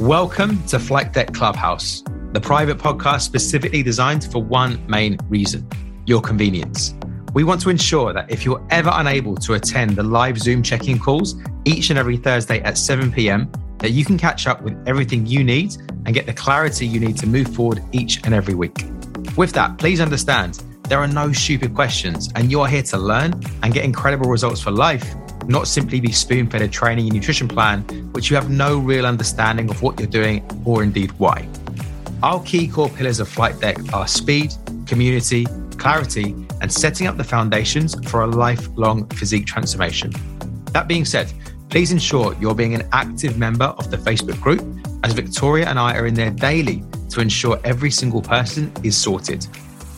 Welcome to Flight Deck Clubhouse, the private podcast specifically designed for one main reason your convenience. We want to ensure that if you're ever unable to attend the live Zoom check in calls each and every Thursday at 7 p.m., that you can catch up with everything you need and get the clarity you need to move forward each and every week. With that, please understand there are no stupid questions, and you're here to learn and get incredible results for life not simply be spoon fed a training and nutrition plan, which you have no real understanding of what you're doing or indeed why. Our key core pillars of Flight Deck are speed, community, clarity, and setting up the foundations for a lifelong physique transformation. That being said, please ensure you're being an active member of the Facebook group, as Victoria and I are in there daily to ensure every single person is sorted.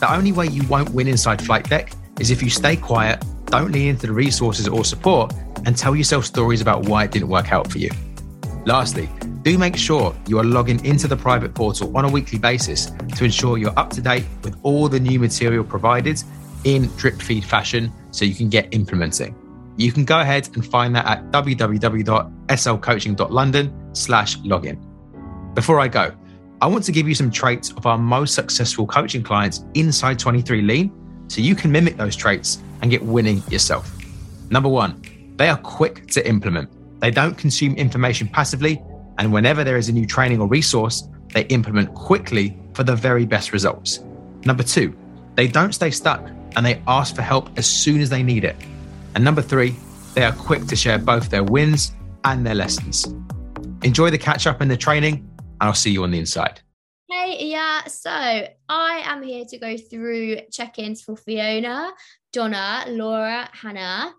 The only way you won't win inside Flight Deck is if you stay quiet don't lean into the resources or support and tell yourself stories about why it didn't work out for you. Lastly, do make sure you are logging into the private portal on a weekly basis to ensure you're up to date with all the new material provided in drip feed fashion so you can get implementing. You can go ahead and find that at www.slcoaching.london slash login. Before I go, I want to give you some traits of our most successful coaching clients inside 23 Lean so you can mimic those traits and get winning yourself. Number one, they are quick to implement. They don't consume information passively, and whenever there is a new training or resource, they implement quickly for the very best results. Number two, they don't stay stuck and they ask for help as soon as they need it. And number three, they are quick to share both their wins and their lessons. Enjoy the catch up and the training, and I'll see you on the inside. Hey, yeah. So I am here to go through check ins for Fiona, Donna, Laura, Hannah,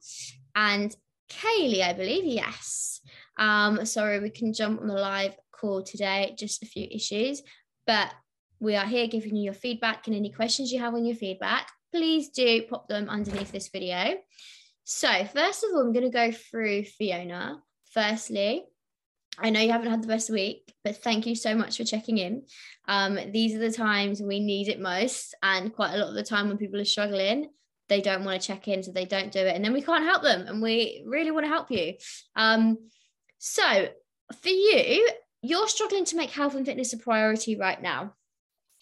and Kaylee, I believe. Yes. Um, sorry, we can jump on the live call today, just a few issues, but we are here giving you your feedback and any questions you have on your feedback. Please do pop them underneath this video. So, first of all, I'm going to go through Fiona. Firstly, I know you haven't had the best week, but thank you so much for checking in. Um, these are the times we need it most. And quite a lot of the time when people are struggling, they don't want to check in, so they don't do it. And then we can't help them. And we really want to help you. Um, so for you, you're struggling to make health and fitness a priority right now.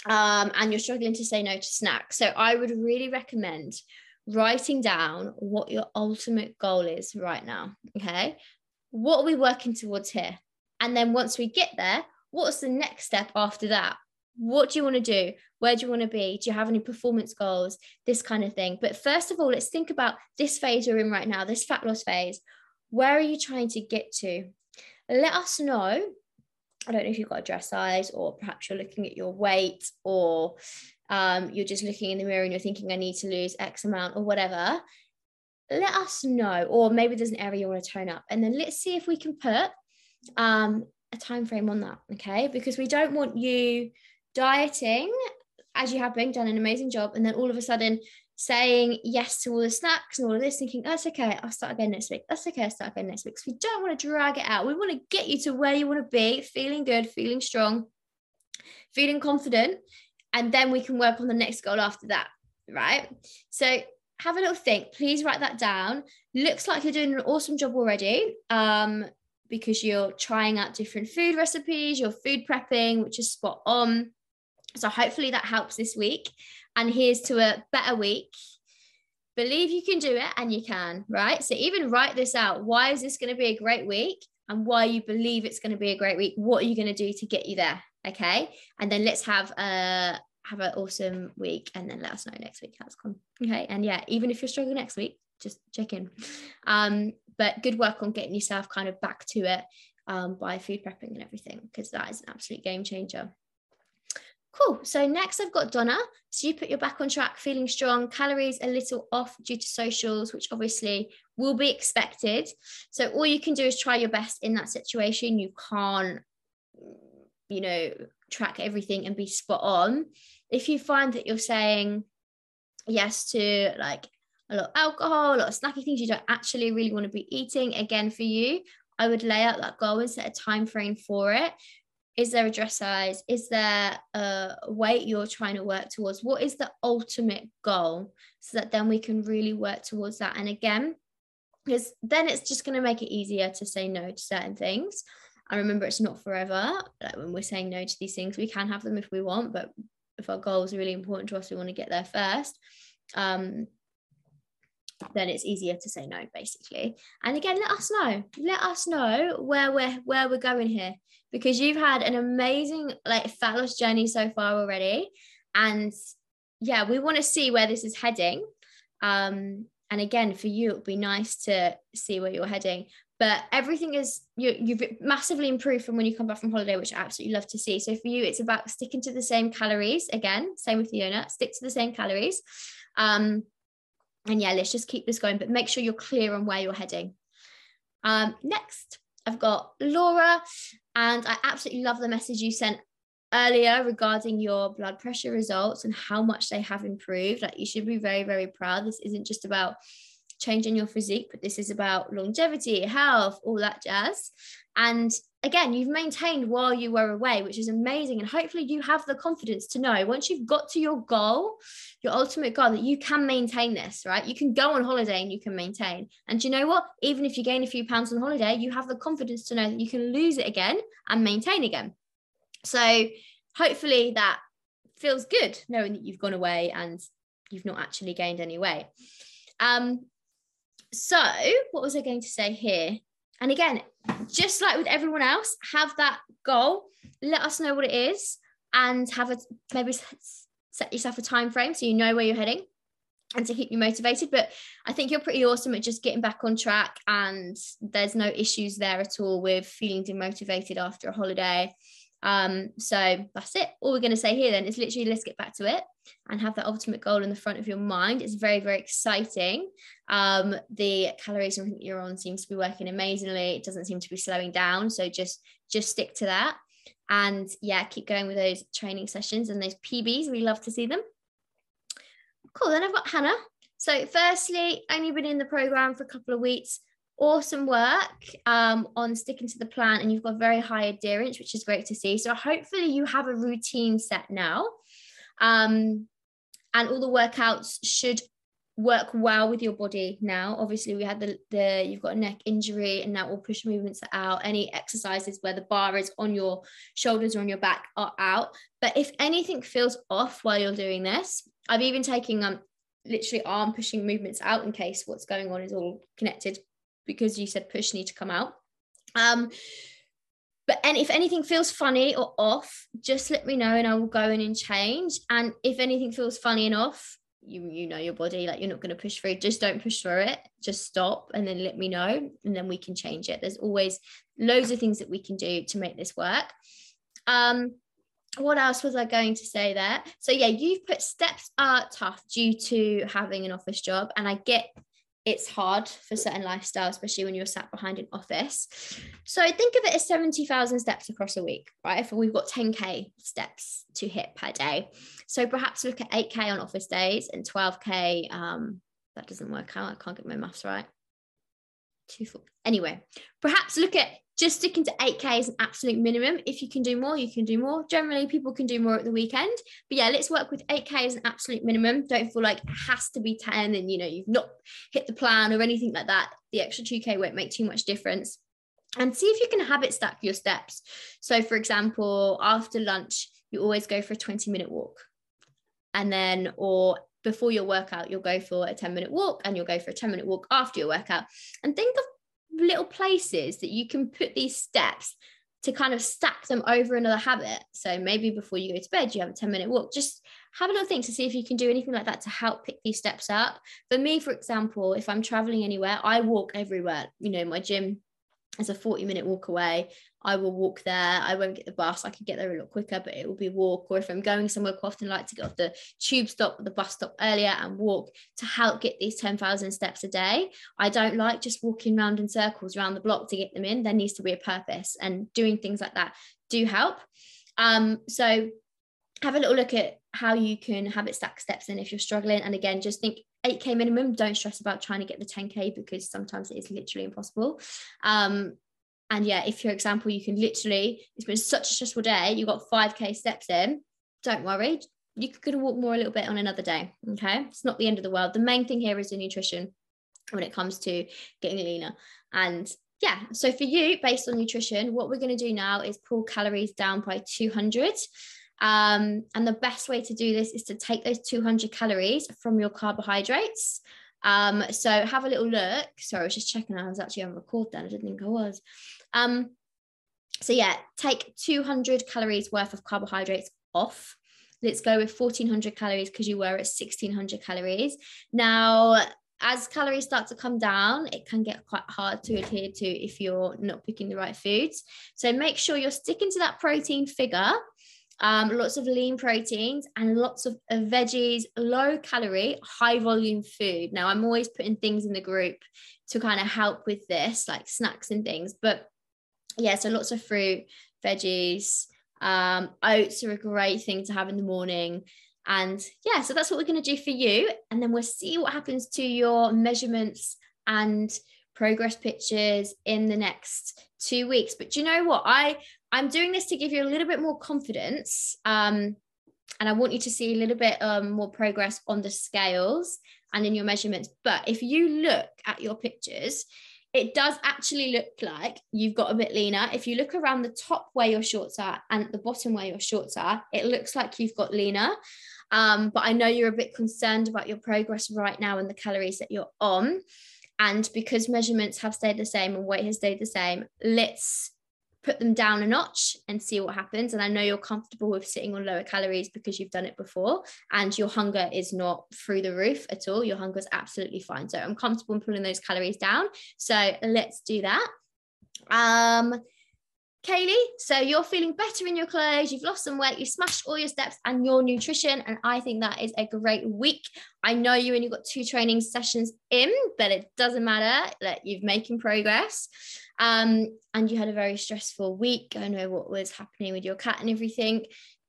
Um, and you're struggling to say no to snacks. So I would really recommend writing down what your ultimate goal is right now. Okay. What are we working towards here? And then once we get there, what's the next step after that? What do you want to do? Where do you want to be? Do you have any performance goals? This kind of thing. But first of all, let's think about this phase you're in right now, this fat loss phase. Where are you trying to get to? Let us know. I don't know if you've got a dress size, or perhaps you're looking at your weight, or um, you're just looking in the mirror and you're thinking, I need to lose X amount, or whatever. Let us know. Or maybe there's an area you want to tone up. And then let's see if we can put um, a time frame on that okay because we don't want you dieting as you have been done an amazing job and then all of a sudden saying yes to all the snacks and all of this thinking that's okay i'll start again next week. That's okay i'll start again next week. Because we don't want to drag it out. We want to get you to where you want to be feeling good feeling strong feeling confident and then we can work on the next goal after that right? So have a little think. Please write that down. Looks like you're doing an awesome job already um because you're trying out different food recipes, you're food prepping, which is spot on. So hopefully that helps this week. And here's to a better week. Believe you can do it and you can, right? So even write this out. Why is this going to be a great week? And why you believe it's going to be a great week. What are you going to do to get you there? Okay. And then let's have a have an awesome week and then let us know next week how it's gone. Okay. And yeah, even if you're struggling next week, just check in. Um, but good work on getting yourself kind of back to it um, by food prepping and everything, because that is an absolute game changer. Cool. So next I've got Donna. So you put your back on track, feeling strong, calories a little off due to socials, which obviously will be expected. So all you can do is try your best in that situation. You can't, you know, track everything and be spot on. If you find that you're saying yes to like a lot of alcohol, a lot of snacky things you don't actually really want to be eating. Again, for you, I would lay out that goal and set a time frame for it. Is there a dress size? Is there a weight you're trying to work towards? What is the ultimate goal? So that then we can really work towards that. And again, because then it's just going to make it easier to say no to certain things. And remember, it's not forever. Like when we're saying no to these things, we can have them if we want, but if our goals are really important to us, we want to get there first. Um, then it's easier to say no basically. And again let us know. Let us know where we're where we're going here because you've had an amazing like fat loss journey so far already. And yeah we want to see where this is heading. Um and again for you it would be nice to see where you're heading. But everything is you, you've massively improved from when you come back from holiday which i absolutely love to see. So for you it's about sticking to the same calories. Again same with fiona stick to the same calories. Um and yeah, let's just keep this going, but make sure you're clear on where you're heading. Um, next, I've got Laura, and I absolutely love the message you sent earlier regarding your blood pressure results and how much they have improved. Like you should be very, very proud. This isn't just about changing your physique, but this is about longevity, health, all that jazz. And again, you've maintained while you were away, which is amazing. And hopefully, you have the confidence to know once you've got to your goal, your ultimate goal, that you can maintain this, right? You can go on holiday and you can maintain. And you know what? Even if you gain a few pounds on holiday, you have the confidence to know that you can lose it again and maintain again. So, hopefully, that feels good knowing that you've gone away and you've not actually gained any weight. Um, so, what was I going to say here? And again, just like with everyone else, have that goal. Let us know what it is, and have a maybe set yourself a time frame so you know where you're heading, and to keep you motivated. But I think you're pretty awesome at just getting back on track, and there's no issues there at all with feeling demotivated after a holiday. Um, so that's it. All we're going to say here then is literally let's get back to it and have that ultimate goal in the front of your mind. It's very, very exciting. Um, the calories you're on seems to be working amazingly. It doesn't seem to be slowing down. So just just stick to that. And yeah, keep going with those training sessions and those PBs. We love to see them. Cool. Then I've got Hannah. So, firstly, only been in the program for a couple of weeks awesome work um, on sticking to the plan and you've got very high adherence which is great to see. So hopefully you have a routine set now um, and all the workouts should work well with your body now. Obviously we had the, the you've got a neck injury and now all push movements are out. Any exercises where the bar is on your shoulders or on your back are out. But if anything feels off while you're doing this i've even taken um literally arm pushing movements out in case what's going on is all connected because you said push need to come out. Um, but and if anything feels funny or off, just let me know and I will go in and change. And if anything feels funny and off, you you know your body, like you're not going to push through. Just don't push through it. Just stop and then let me know, and then we can change it. There's always loads of things that we can do to make this work. Um, what else was I going to say there? So yeah, you've put steps are tough due to having an office job, and I get it's hard for certain lifestyles, especially when you're sat behind an office. So think of it as 70,000 steps across a week, right? If we've got 10K steps to hit per day. So perhaps look at 8K on office days and 12K. Um, that doesn't work out. I can't get my maths right. Two, four. Anyway, perhaps look at just sticking to 8k is an absolute minimum. If you can do more you can do more. Generally people can do more at the weekend. But yeah let's work with 8k as an absolute minimum. Don't feel like it has to be 10 and you know you've not hit the plan or anything like that. The extra 2k won't make too much difference. And see if you can habit stack your steps. So for example after lunch you always go for a 20 minute walk. And then or before your workout you'll go for a 10 minute walk and you'll go for a 10 minute walk after your workout. And think of little places that you can put these steps to kind of stack them over another habit. So maybe before you go to bed, you have a 10 minute walk. Just have a little think to see if you can do anything like that to help pick these steps up. For me, for example, if I'm traveling anywhere, I walk everywhere. You know, my gym is a 40 minute walk away. I will walk there. I won't get the bus. I can get there a lot quicker, but it will be walk. Or if I'm going somewhere, I often like to get off the tube stop the bus stop earlier and walk to help get these 10,000 steps a day. I don't like just walking around in circles around the block to get them in. There needs to be a purpose, and doing things like that do help. Um, so have a little look at how you can habit stack steps in if you're struggling. And again, just think 8k minimum. Don't stress about trying to get the 10k because sometimes it is literally impossible. Um, and yeah, if for example, you can literally, it's been such a stressful day, you got 5K steps in, don't worry. You could walk more a little bit on another day. Okay. It's not the end of the world. The main thing here is the nutrition when it comes to getting leaner. And yeah, so for you, based on nutrition, what we're going to do now is pull calories down by 200. Um, and the best way to do this is to take those 200 calories from your carbohydrates. Um, so have a little look. Sorry, I was just checking. I was actually on record then. I didn't think I was. Um, so yeah, take 200 calories worth of carbohydrates off. Let's go with 1400 calories because you were at 1600 calories. Now, as calories start to come down, it can get quite hard to adhere to if you're not picking the right foods. So make sure you're sticking to that protein figure. Um, lots of lean proteins and lots of, veggies, low calorie, high volume food. Now, I'm always putting things in the group to kind of help with this, like snacks and things. But yeah, so lots of fruit, veggies, um, oats are a great thing to have in the morning. And yeah, so that's what we're going to do for you. And then we'll see what happens to your measurements and progress pictures in the next two weeks. But do you know what? I I'm doing this to give you a little bit more confidence. Um, and I want you to see a little bit um, more progress on the scales and in your measurements. But if you look at your pictures, it does actually look like you've got a bit leaner. If you look around the top where your shorts are and the bottom where your shorts are, it looks like you've got leaner. Um, but I know you're a bit concerned about your progress right now and the calories that you're on. And because measurements have stayed the same and weight has stayed the same, let's put them down a notch and see what happens. And I know you're comfortable with sitting on lower calories because you've done it before and your hunger is not through the roof at all. Your hunger is absolutely fine. So I'm comfortable in pulling those calories down. So let's do that. Um, Kaylee, so you're feeling better in your clothes, you've lost some weight, you smashed all your steps and your nutrition. And I think that is a great week. I know you only got two training sessions in, but it doesn't matter that you're making progress. Um, and you had a very stressful week. I know what was happening with your cat and everything.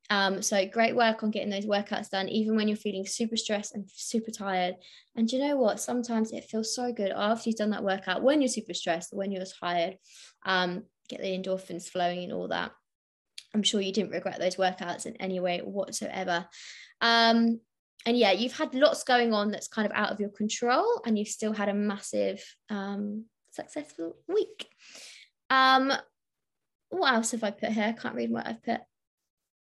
Um, so great work on getting those workouts done, even when you're feeling super stressed and super tired. And you know what? Sometimes it feels so good after you've done that workout when you're super stressed, when you're tired. Um, get the endorphins flowing and all that. I'm sure you didn't regret those workouts in any way whatsoever. Um, and yeah, you've had lots going on that's kind of out of your control, and you've still had a massive um, successful week. Um, what else have I put here? I can't read what I've put.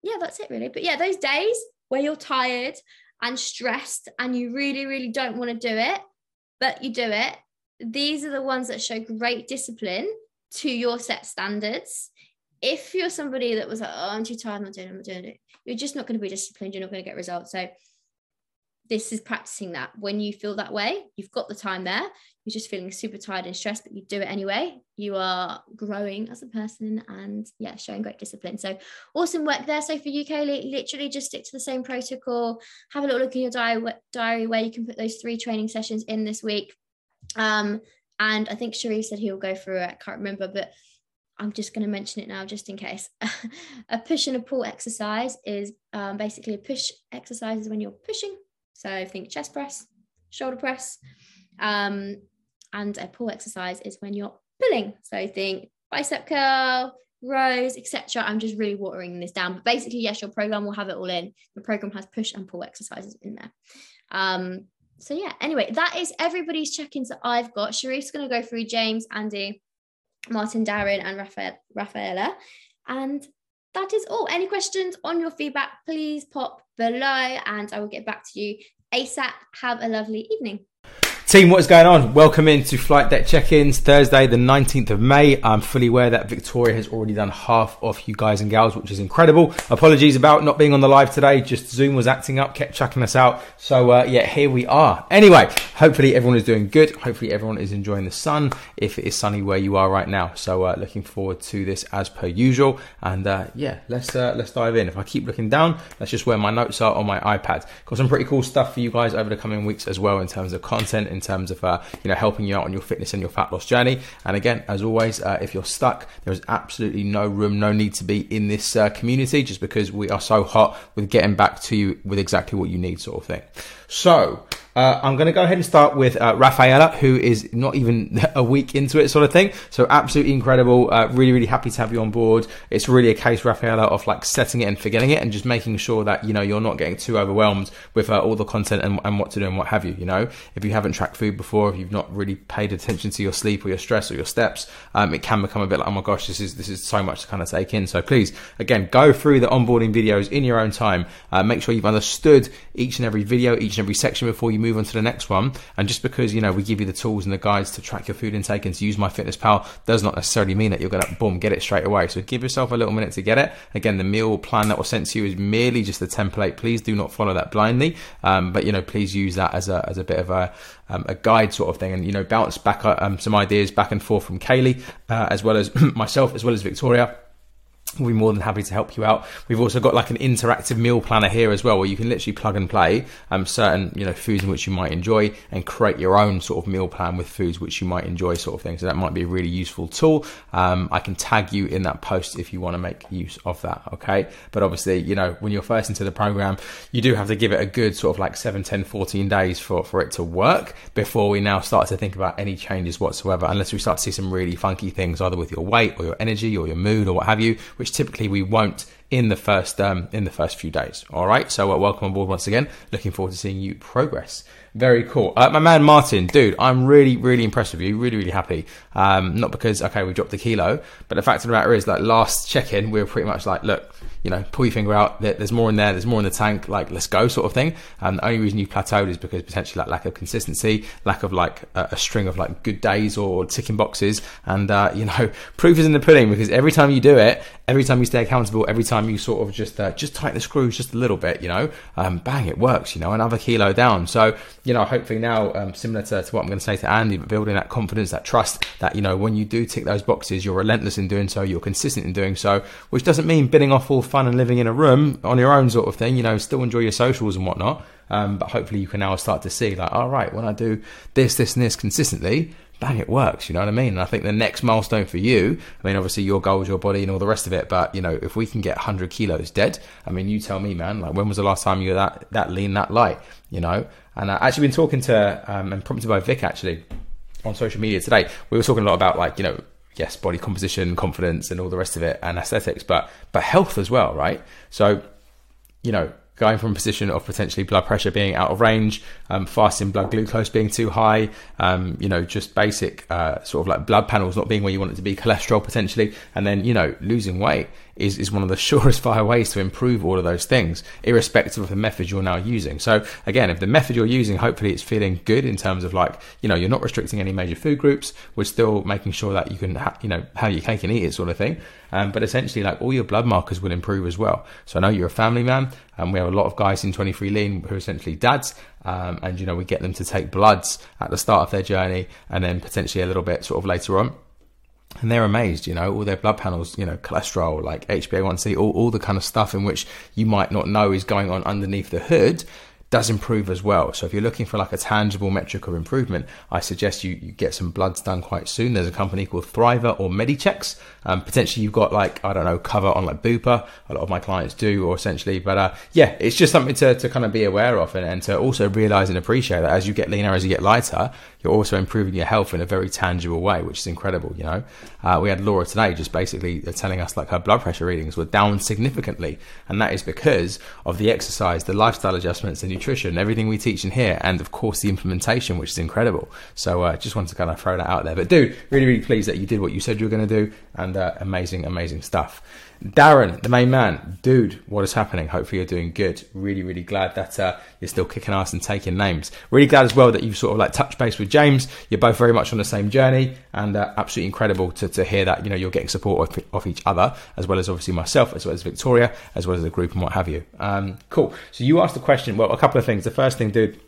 Yeah, that's it really. But yeah, those days where you're tired and stressed and you really, really don't want to do it, but you do it. These are the ones that show great discipline to your set standards. If you're somebody that was like, oh, I'm too tired, I'm not doing it, I'm not doing it, you're just not going to be disciplined, you're not going to get results. So this is practicing that. When you feel that way, you've got the time there, you're just feeling super tired and stressed, but you do it anyway. You are growing as a person and yeah, showing great discipline. So awesome work there. So for you, Kaylee, literally just stick to the same protocol. Have a little look in your diary, where you can put those three training sessions in this week. Um, and I think Sharif said he'll go through it. I can't remember, but I'm just going to mention it now just in case. a push and a pull exercise is um, basically a push exercise is when you're pushing. So think chest press, shoulder press. Um, and a pull exercise is when you're pulling. So think bicep curl, rows, etc. I'm just really watering this down. But basically, yes, your program will have it all in. The program has push and pull exercises in there. Um, so yeah, anyway, that is everybody's check-ins that I've got. Sharif's going to go through James, Andy, Martin, Darren, and Rafael, Rafaela. And that is all. Any questions on your feedback, please pop below and I will get back to you ASAP. Have a lovely evening. Team, what is going on? Welcome into Flight Deck Check-ins, Thursday, the 19th of May. I'm fully aware that Victoria has already done half of you guys and gals, which is incredible. Apologies about not being on the live today. Just Zoom was acting up, kept chucking us out. So, uh, yeah, here we are. Anyway, hopefully everyone is doing good. Hopefully everyone is enjoying the sun, if it is sunny where you are right now. So, uh, looking forward to this as per usual. And, uh, yeah, let's, uh, let's dive in. If I keep looking down, that's just where my notes are on my iPad. Got some pretty cool stuff for you guys over the coming weeks as well in terms of content, in terms of uh, you know helping you out on your fitness and your fat loss journey. And again, as always, uh, if you're stuck, there is absolutely no room, no need to be in this uh, community just because we are so hot with getting back to you with exactly what you need, sort of thing. So Uh, I'm going to go ahead and start with uh, Rafaela, who is not even a week into it, sort of thing. So absolutely incredible. Uh, really, really happy to have you on board. It's really a case, Rafaela, of like setting it and forgetting it, and just making sure that you know you're not getting too overwhelmed with uh, all the content and, and, what to do and what have you. You know, if you haven't tracked food before, if you've not really paid attention to your sleep or your stress or your steps, um, it can become a bit like, oh my gosh, this is this is so much to kind of take in. So please, again, go through the onboarding videos in your own time. Uh, make sure you've understood each and every video, each and every section before you move on to the next one. And just because, you know, we give you the tools and the guides to track your food intake and to use my fitness MyFitnessPal does not necessarily mean that you're going to, boom, get it straight away. So give yourself a little minute to get it. Again, the meal plan that was sent to you is merely just a template. Please do not follow that blindly. Um, but, you know, please use that as a, as a bit of a, um, a guide sort of thing and, you know, bounce back um, some ideas back and forth from Kaylee, uh, as well as myself, as well as Victoria we'll be more than happy to help you out. We've also got like an interactive meal planner here as well, where you can literally plug and play um, certain you know foods in which you might enjoy and create your own sort of meal plan with foods which you might enjoy, sort of thing. So that might be a really useful tool. Um, I can tag you in that post if you want to make use of that. Okay, but obviously you know when you're first into the program, you do have to give it a good sort of like 7, 10, 14 days for for it to work before we now start to think about any changes whatsoever, unless we start to see some really funky things either with your weight or your energy or your mood or what have you which typically we won't in the first um, in the first few days. All right, so uh, welcome on board once again. Looking forward to seeing you progress. Very cool, uh, my man Martin, dude. I'm really really impressed with you. Really really happy. Um, not because okay we dropped the kilo, but the fact of the matter is like last check in we were pretty much like look you know, pull your finger out. There's more in there. There's more in the tank. Like, let's go, sort of thing. And the only reason you plateaued is because potentially like lack of consistency, lack of like a, a string of like good days or ticking boxes. And uh, you know, proof is in the pudding because every time you do it, every time you stay accountable, every time you sort of just uh, just tighten the screws just a little bit, you know, um, bang, it works. You know, another kilo down. So you know, hopefully now, um, similar to, to what I'm going to say to Andy, but building that confidence, that trust, that you know, when you do tick those boxes, you're relentless in doing so, you're consistent in doing so, which doesn't mean bidding off all fun and living in a room on your own sort of thing. You know, still enjoy your socials and whatnot. Um, but hopefully, you can now start to see like, all right, when I do this, this, and this consistently, bang, it works. You know what I mean? And I think the next milestone for you, I mean, obviously your goals, your body, and all the rest of it. But you know, if we can get 100 kilos dead, I mean, you tell me, man. Like, when was the last time you were that that lean, that light? You know? And I actually been talking to um, and prompted by Vic actually on social media today. We were talking a lot about like you know yes, body composition, confidence, and all the rest of it, and aesthetics, but but health as well, right? So, you know, going from a position of potentially blood pressure being out of range, um, fasting blood glucose being too high, um, you know, just basic uh, sort of like blood panels not being where you want it to be, cholesterol potentially, and then you know losing weight is, is one of the surest fire ways to improve all of those things, irrespective of the method you're now using. So again, if the method you're using, hopefully it's feeling good in terms of like, you know, you're not restricting any major food groups. We're still making sure that you can, ha- you know, have your cake and eat it sort of thing. Um, but essentially, like all your blood markers will improve as well. So I know you're a family man, and we have a lot of guys in 23 Lean who are essentially dads, um, and you know we get them to take bloods at the start of their journey, and then potentially a little bit sort of later on and they're amazed, you know, all their blood panels, you know, cholesterol, like HbA1c, all, all the kind of stuff in which you might not know is going on underneath the hood does improve as well. So if you're looking for like a tangible metric of improvement, I suggest you, you get some bloods done quite soon. There's a company called Thriva or Medichecks. Um, potentially you've got like, I don't know, cover on like Bupa. A lot of my clients do or essentially, but, uh, yeah, it's just something to, to kind of be aware of and, and to also realize and appreciate that as you get leaner, as you get lighter, you're also improving your health in a very tangible way, which is incredible. You know, uh, we had Laura today just basically telling us like her blood pressure readings were down significantly, and that is because of the exercise, the lifestyle adjustments, the nutrition, everything we teach in here, and of course the implementation, which is incredible. So, uh, just wanted to kind of throw that out there. But dude, really, really pleased that you did what you said you were going to do, and uh, amazing, amazing stuff. Darren, the main man, dude, what is happening? Hopefully you're doing good. Really, really glad that uh, you're still kicking ass and taking names. Really glad as well that you've sort of like touched base with James. You're both very much on the same journey, and uh, absolutely incredible to, to hear that you know you're getting support off, of, each other, as well as obviously myself, as well as Victoria, as well as the group and what have you. Um, cool. So you asked the question. Well, a couple of things. The first thing, dude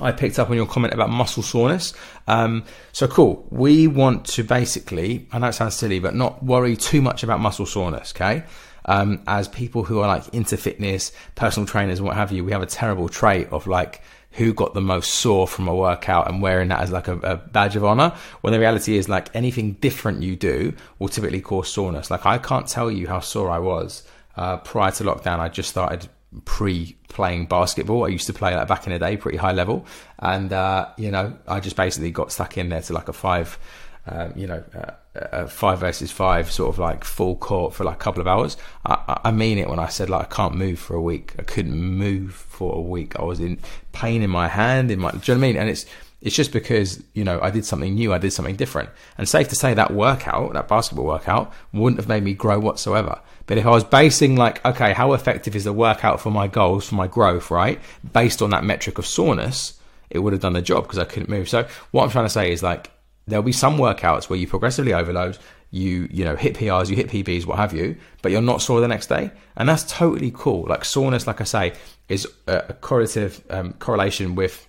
I picked up on your comment about muscle soreness. Um, so cool. We want to basically, I know it sounds silly, but not worry too much about muscle soreness. Okay. Um, as people who are like into fitness, personal trainers, and what have you, we have a terrible trait of like who got the most sore from a workout and wearing that as like a, a badge of honor. When the reality is like anything different you do will typically cause soreness. Like I can't tell you how sore I was uh, prior to lockdown. I just started pre playing basketball. I used to play like back in the day, pretty high level, and uh, you know, I just basically got stuck in there to like a five, um, you know, uh, a five versus five sort of like full court for like a couple of hours. I, I mean it when I said like I can't move for a week. I couldn't move for a week. I was in pain in my hand, in my. Do you know what I mean? And it's it's just because you know I did something new, I did something different, and safe to say that workout, that basketball workout, wouldn't have made me grow whatsoever. But if I was basing like, okay, how effective is the workout for my goals, for my growth, right, based on that metric of soreness, it would have done the job because I couldn't move. So what I'm trying to say is like there'll be some workouts where you progressively overload, you you know hit PRs, you hit PBs, what have you, but you're not sore the next day, and that's totally cool. Like soreness, like I say, is a correlative um, correlation with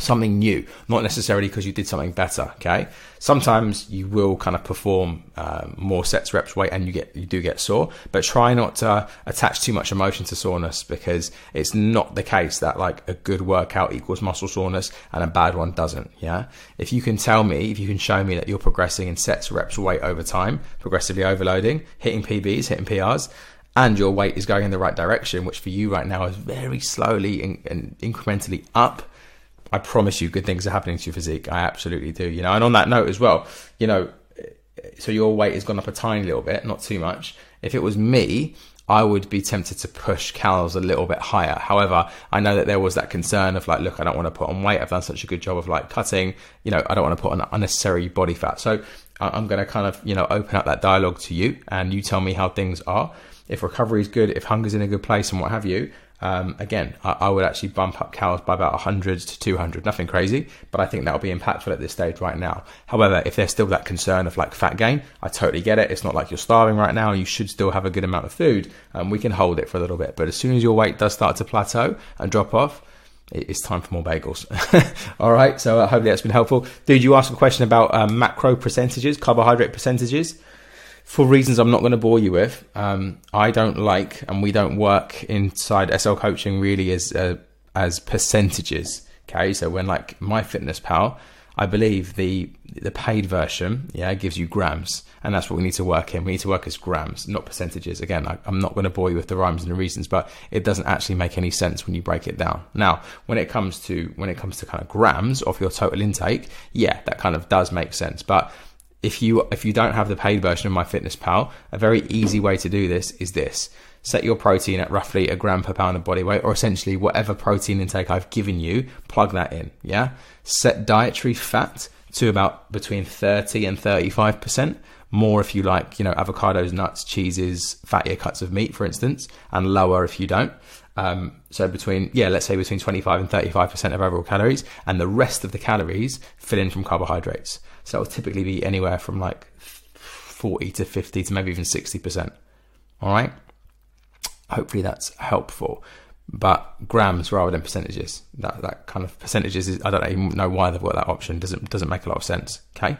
something new, not necessarily because you did something better. Okay, sometimes you will kind of perform uh, more sets, reps, weight, and you get you do get sore. But try not to attach too much emotion to soreness because it's not the case that like a good workout equals muscle soreness and a bad one doesn't. Yeah, if you can tell me, if you can show me that you're progressing in sets, reps, weight over time, progressively overloading, hitting PBs, hitting PRs and your weight is going in the right direction, which for you right now is very slowly and incrementally up, I promise you, good things are happening to your physique. I absolutely do. You know, and on that note as well, you know, so your weight has gone up a tiny little bit, not too much. If it was me, I would be tempted to push calories a little bit higher. However, I know that there was that concern of like, look, I don't want to put on weight. I've done such a good job of like cutting, you know, I don't want to put on unnecessary body fat. So I'm going to kind of, you know, open up that dialogue to you and you tell me how things are. If recovery is good, if hunger's in a good place and what have you, um, again, I, I, would actually bump up calories by about 100 to 200. Nothing crazy, but I think that'll be impactful at this stage right now. However, if there's still that concern of like fat gain, I totally get it. It's not like you're starving right now. You should still have a good amount of food. and we can hold it for a little bit. But as soon as your weight does start to plateau and drop off, it's time for more bagels. All right. So uh, hopefully that's been helpful. Dude, you asked a question about um, macro percentages, carbohydrate percentages? For reasons I'm not going to bore you with, um, I don't like, and we don't work inside SL coaching really as uh, as percentages. Okay, so when like MyFitnessPal, I believe the the paid version, yeah, gives you grams, and that's what we need to work in. We need to work as grams, not percentages. Again, I, am not going to bore you with the rhymes and the reasons, but it doesn't actually make any sense when you break it down. Now, when it comes to when it comes to kind of grams of your total intake, yeah, that kind of does make sense, but if you if you don't have the paid version of MyFitnessPal, a very easy way to do this is this: set your protein at roughly a gram per pound of body weight, or essentially whatever protein intake I've given you, plug that in. Yeah. Set dietary fat to about between 30 and 35 percent. More if you like, you know, avocados, nuts, cheeses, fattier cuts of meat, for instance, and lower if you don't. Um, so between, yeah, let's say between 25 and 35% of overall calories, and the rest of the calories fill in from carbohydrates. So it'll typically be anywhere from like 40 to 50 to maybe even 60%. All right. Hopefully that's helpful. But grams rather than percentages. That that kind of percentages is I don't even know why they've got that option. Doesn't doesn't make a lot of sense. Okay.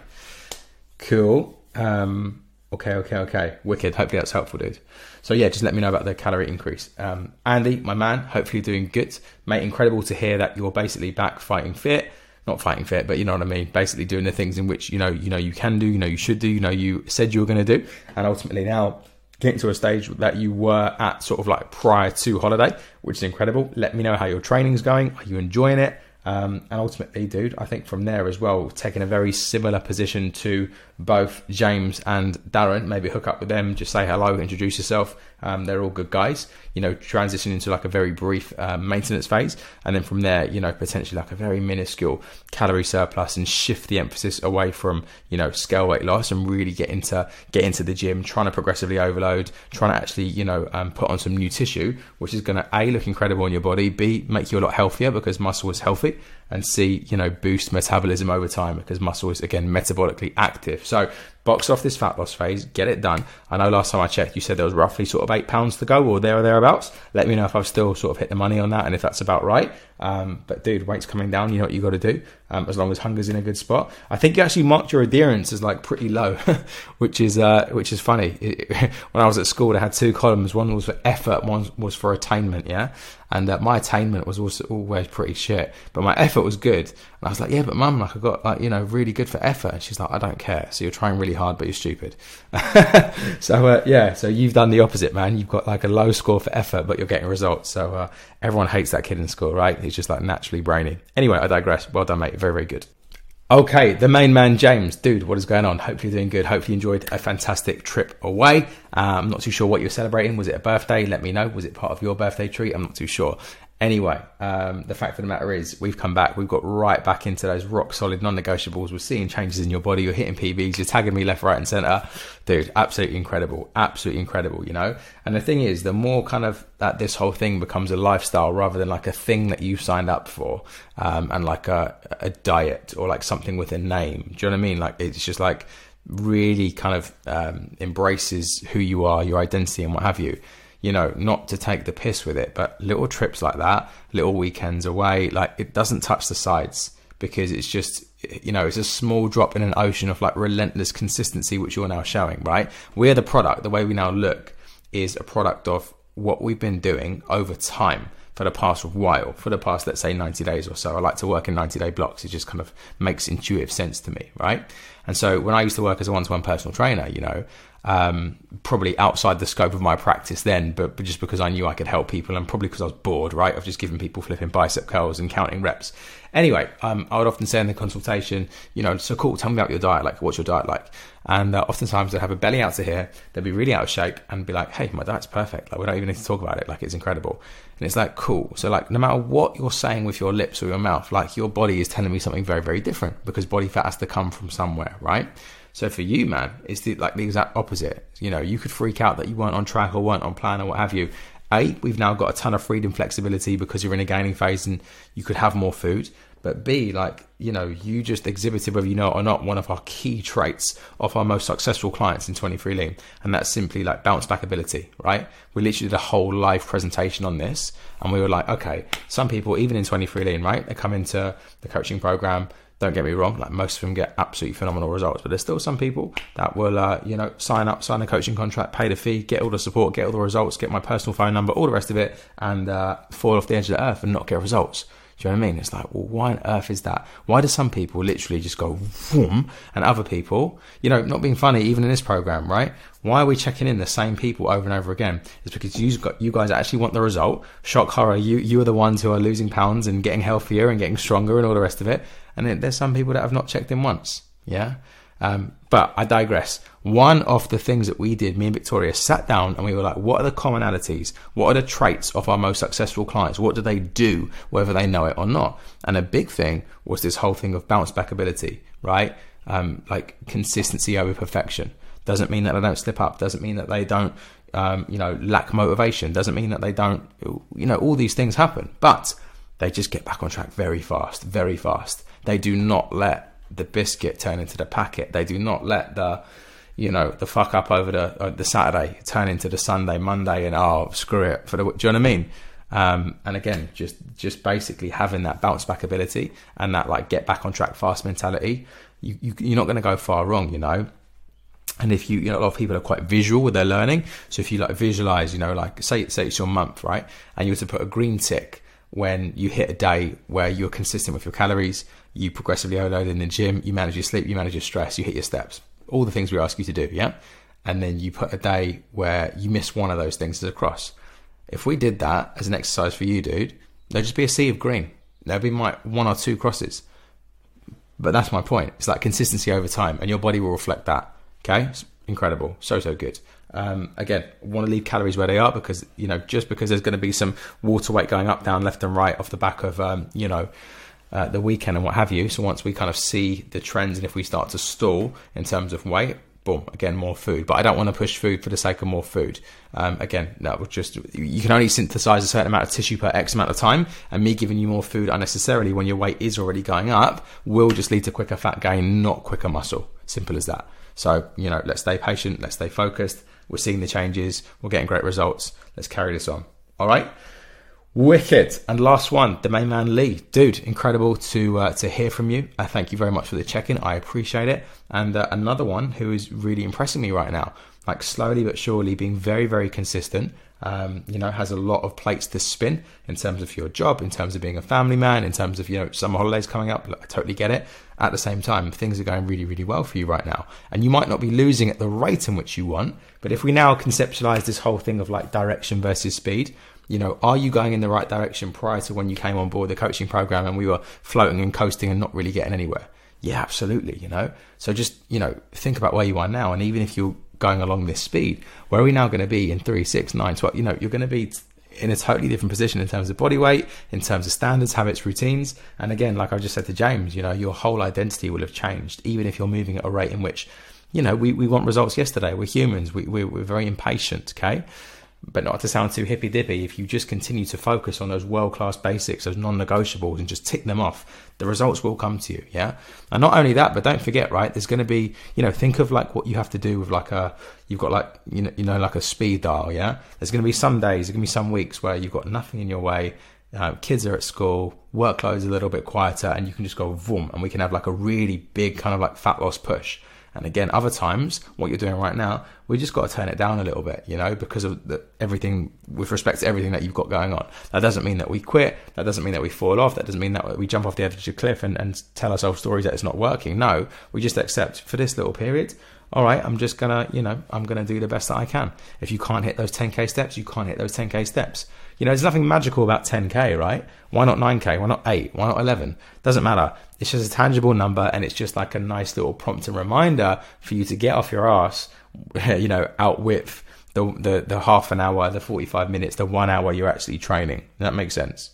Cool. Um, okay, okay, okay. Wicked. Hopefully that's helpful, dude. So yeah, just let me know about the calorie increase. Um, Andy, my man, hopefully doing good. Mate, incredible to hear that you're basically back fighting fit not fighting fit, but you know what I mean. Basically, doing the things in which you know you know you can do, you know you should do, you know you said you were going to do, and ultimately now getting to a stage that you were at sort of like prior to holiday, which is incredible. Let me know how your training's going. Are you enjoying it? Um, and ultimately, dude, I think from there as well, taking a very similar position to both James and Darren, maybe hook up with them, just say hello, introduce yourself. Um, they're all good guys. You know, transition into like a very brief uh, maintenance phase, and then from there, you know, potentially like a very minuscule calorie surplus, and shift the emphasis away from you know scale weight loss and really get into get into the gym, trying to progressively overload, trying to actually you know um, put on some new tissue, which is going to a look incredible on your body, b make you a lot healthier because muscle is healthy, and c you know boost metabolism over time because muscle is again metabolically active. So box off this fat loss phase, get it done. I know last time I checked, you said there was roughly sort of eight pounds to go or there or thereabouts. Let me know if I've still sort of hit the money on that and if that's about right. Um, but dude, weight's coming down. You know what you got to do. Um, as long as hunger's in a good spot. I think you actually marked your adherence as like pretty low, which is uh, which is funny. It, when I was at school, I had two columns. One was for effort, one was for attainment. Yeah, and uh, my attainment was also always pretty shit, but my effort was good. And I was like, yeah, but mum, like I got like you know really good for effort. And she's like, I don't care. So you're trying really hard, but you're stupid. so uh, yeah, so you've done the opposite, man. You've got like a low score for effort, but you're getting results. So uh, everyone hates that kid in school, right? He's just like naturally brainy. Anyway, I digress. Well done, mate. Very, very good. Okay, the main man, James. Dude, what is going on? Hopefully, you're doing good. Hopefully, you enjoyed a fantastic trip away. Uh, I'm not too sure what you're celebrating. Was it a birthday? Let me know. Was it part of your birthday treat? I'm not too sure. Anyway, um, the fact of the matter is, we've come back. We've got right back into those rock solid non negotiables. We're seeing changes in your body. You're hitting PBs. You're tagging me left, right, and center. Dude, absolutely incredible. Absolutely incredible, you know? And the thing is, the more kind of that this whole thing becomes a lifestyle rather than like a thing that you signed up for um, and like a, a diet or like something with a name. Do you know what I mean? Like, it's just like really kind of um, embraces who you are, your identity, and what have you you know, not to take the piss with it, but little trips like that, little weekends away, like it doesn't touch the sides because it's just, you know, it's a small drop in an ocean of like relentless consistency, which you're now showing, right? We're the product, the way we now look is a product of what we've been doing over time for the past while, for the past, let's say, 90 days or so. I like to work in 90 day blocks. It just kind of makes intuitive sense to me, right? And so when I used to work as a one to one personal trainer, you know, um, probably outside the scope of my practice then, but, but just because I knew I could help people and probably because I was bored, right, of just giving people flipping bicep curls and counting reps. Anyway, um, I would often say in the consultation, you know, so cool, tell me about your diet, like what's your diet like? And uh, oftentimes they'd have a belly out to here, they'd be really out of shape and be like, hey, my diet's perfect. Like we don't even need to talk about it. Like it's incredible. And it's like, cool. So like no matter what you're saying with your lips or your mouth, like your body is telling me something very, very different because body fat has to come from somewhere, right? So for you, man, it's the, like the exact opposite. You know, you could freak out that you weren't on track or weren't on plan or what have you. A, we've now got a ton of freedom, flexibility because you're in a gaining phase and you could have more food. But B, like, you know, you just exhibited, whether you know it or not, one of our key traits of our most successful clients in 23 Lean. And that's simply like bounce back ability, right? We literally did a whole live presentation on this. And we were like, okay, some people, even in 23 Lean, right? They come into the coaching program, don't get me wrong, like most of them get absolutely phenomenal results, but there's still some people that will, uh, you know, sign up, sign a coaching contract, pay the fee, get all the support, get all the results, get my personal phone number, all the rest of it, and uh, fall off the edge of the earth and not get results. Do you know what I mean? It's like, well, why on earth is that? Why do some people literally just go boom, and other people, you know, not being funny, even in this program, right? Why are we checking in the same people over and over again? It's because you got you guys actually want the result. Shock horror, you you are the ones who are losing pounds and getting healthier and getting stronger and all the rest of it. And there's some people that have not checked in once. Yeah. Um, but I digress. One of the things that we did, me and Victoria sat down and we were like, what are the commonalities? What are the traits of our most successful clients? What do they do, whether they know it or not? And a big thing was this whole thing of bounce back ability, right? Um, like consistency over perfection. Doesn't mean that they don't slip up. Doesn't mean that they don't, um, you know, lack motivation. Doesn't mean that they don't, you know, all these things happen. But they just get back on track very fast, very fast. They do not let the biscuit turn into the packet. They do not let the you know the fuck up over the uh, the Saturday turn into the Sunday, Monday, and oh screw it for the. Do you know what I mean? Um, and again, just just basically having that bounce back ability and that like get back on track fast mentality, you, you you're not going to go far wrong, you know. And if you, you know, a lot of people are quite visual with their learning. So if you like visualize, you know, like say say it's your month, right, and you were to put a green tick when you hit a day where you're consistent with your calories, you progressively overload in the gym, you manage your sleep, you manage your stress, you hit your steps, all the things we ask you to do, yeah? And then you put a day where you miss one of those things as a cross. If we did that as an exercise for you, dude, there'd just be a sea of green. There'd be my one or two crosses. But that's my point. It's like consistency over time, and your body will reflect that. Okay, it's incredible, so so good. Um, again, want to leave calories where they are because you know just because there's going to be some water weight going up, down, left, and right off the back of um, you know uh, the weekend and what have you. So once we kind of see the trends and if we start to stall in terms of weight, boom, again more food. But I don't want to push food for the sake of more food. Um, again, that would just you can only synthesize a certain amount of tissue per X amount of time, and me giving you more food unnecessarily when your weight is already going up will just lead to quicker fat gain, not quicker muscle. Simple as that. So you know, let's stay patient, let's stay focused we're seeing the changes. We're getting great results. Let's carry this on. All right. Wicked. And last one, the main man Lee. Dude, incredible to uh, to hear from you. I thank you very much for the check in. I appreciate it. And uh, another one who is really impressing me right now. like slowly but surely being very, very consistent. Um, you know, has a lot of plates to spin in terms of your job, in terms of being a family man, in terms of, you know, summer holidays coming up. Look, I totally get it. At the same time, things are going really, really well for you right now. And you might not be losing at the rate in which you want. But if we now conceptualize this whole thing of like direction versus speed, you know, are you going in the right direction prior to when you came on board the coaching program and we were floating and coasting and not really getting anywhere? Yeah, absolutely. You know, so just, you know, think about where you are now. And even if you're going along this speed, where are we now going to be in three, six, nine, 12? You know, you're going to be in a totally different position in terms of body weight, in terms of standards, habits, routines. And again, like I just said to James, you know, your whole identity will have changed, even if you're moving at a rate in which, you know, we, we want results yesterday. We're humans. We, we're, we're very impatient. Okay but not to sound too hippy dippy, if you just continue to focus on those world class basics, those non negotiables, and just tick them off, the results will come to you. Yeah. And not only that, but don't forget, right? There's going to be, you know, think of like what you have to do with like a, you've got like, you know, you know, like a speed dial. Yeah. There's going to be some days, there's going to be some weeks where you've got nothing in your way. Uh, kids are at school, workload's a little bit quieter, and you can just go boom, and we can have like a really big kind of like fat loss push. And again, other times, what you're doing right now, we just got to turn it down a little bit, you know, because of the, everything with respect to everything that you've got going on. That doesn't mean that we quit. That doesn't mean that we fall off. That doesn't mean that we jump off the edge of the cliff and, and tell ourselves stories that it's not working. No, we just accept for this little period. All right, I'm just gonna, you know, I'm gonna do the best that I can. If you can't hit those 10k steps, you can't hit those 10k steps. You know, there's nothing magical about 10k, right? Why not 9k? Why not 8? Why not 11? Doesn't matter. It's just a tangible number and it's just like a nice little prompt and reminder for you to get off your ass, you know, outwith the, the, the half an hour, the 45 minutes, the one hour you're actually training. That makes sense.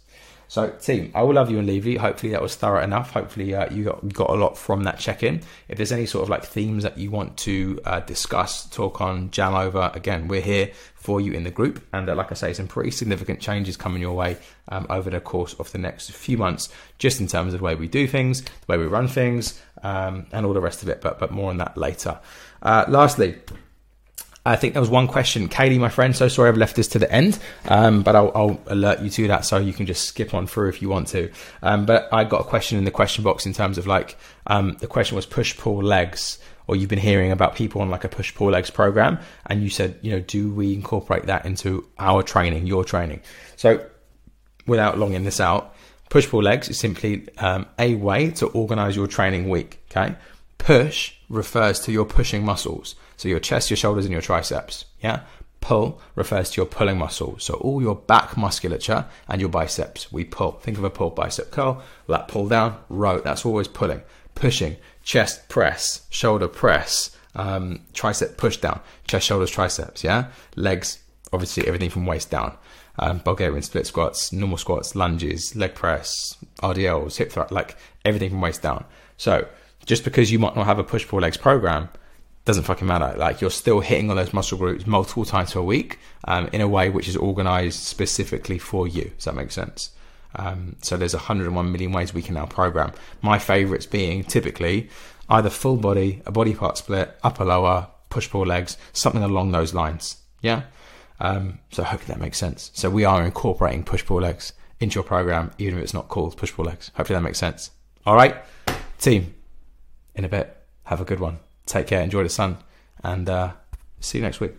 So, team, I will love you and leave you. Hopefully, that was thorough enough. Hopefully, uh, you got, got a lot from that check in. If there's any sort of like themes that you want to uh, discuss, talk on, jam over, again, we're here for you in the group. And uh, like I say, some pretty significant changes coming your way um, over the course of the next few months, just in terms of the way we do things, the way we run things, um, and all the rest of it. But, but more on that later. Uh, lastly, I think there was one question. Kaylee, my friend, so sorry I've left this to the end, um, but I'll, I'll, alert you to that so you can just skip on through if you want to. Um, but I got a question in the question box in terms of like, um, the question was push pull legs, or you've been hearing about people on like a push pull legs program, and you said, you know, do we incorporate that into our training, your training? So without longing this out, push pull legs is simply um, a way to organize your training week. Okay. Push refers to your pushing muscles. So your chest, your shoulders, and your triceps. Yeah. Pull refers to your pulling muscles. So all your back musculature and your biceps. We pull. Think of a pull bicep curl. Lat pull down. Row. That's always pulling. Pushing. Chest press. Shoulder press. Um, tricep push down. Chest, shoulders, triceps. Yeah. Legs. Obviously everything from waist down. Um, Bulgarian split squats, normal squats, lunges, leg press, RDLs, hip thrust, like everything from waist down. So just because you might not have a push pull legs program doesn't fucking matter. Like you're still hitting on those muscle groups multiple times per week um, in a way which is organized specifically for you. Does that make sense? Um, so there's 101 million ways we can now program. My favorites being typically either full body, a body part split, upper lower, push pull legs, something along those lines. Yeah. Um, so hopefully that makes sense. So we are incorporating push pull legs into your program, even if it's not called push pull legs. Hopefully that makes sense. All right, team. In a bit. Have a good one. Take care. Enjoy the sun. And uh, see you next week.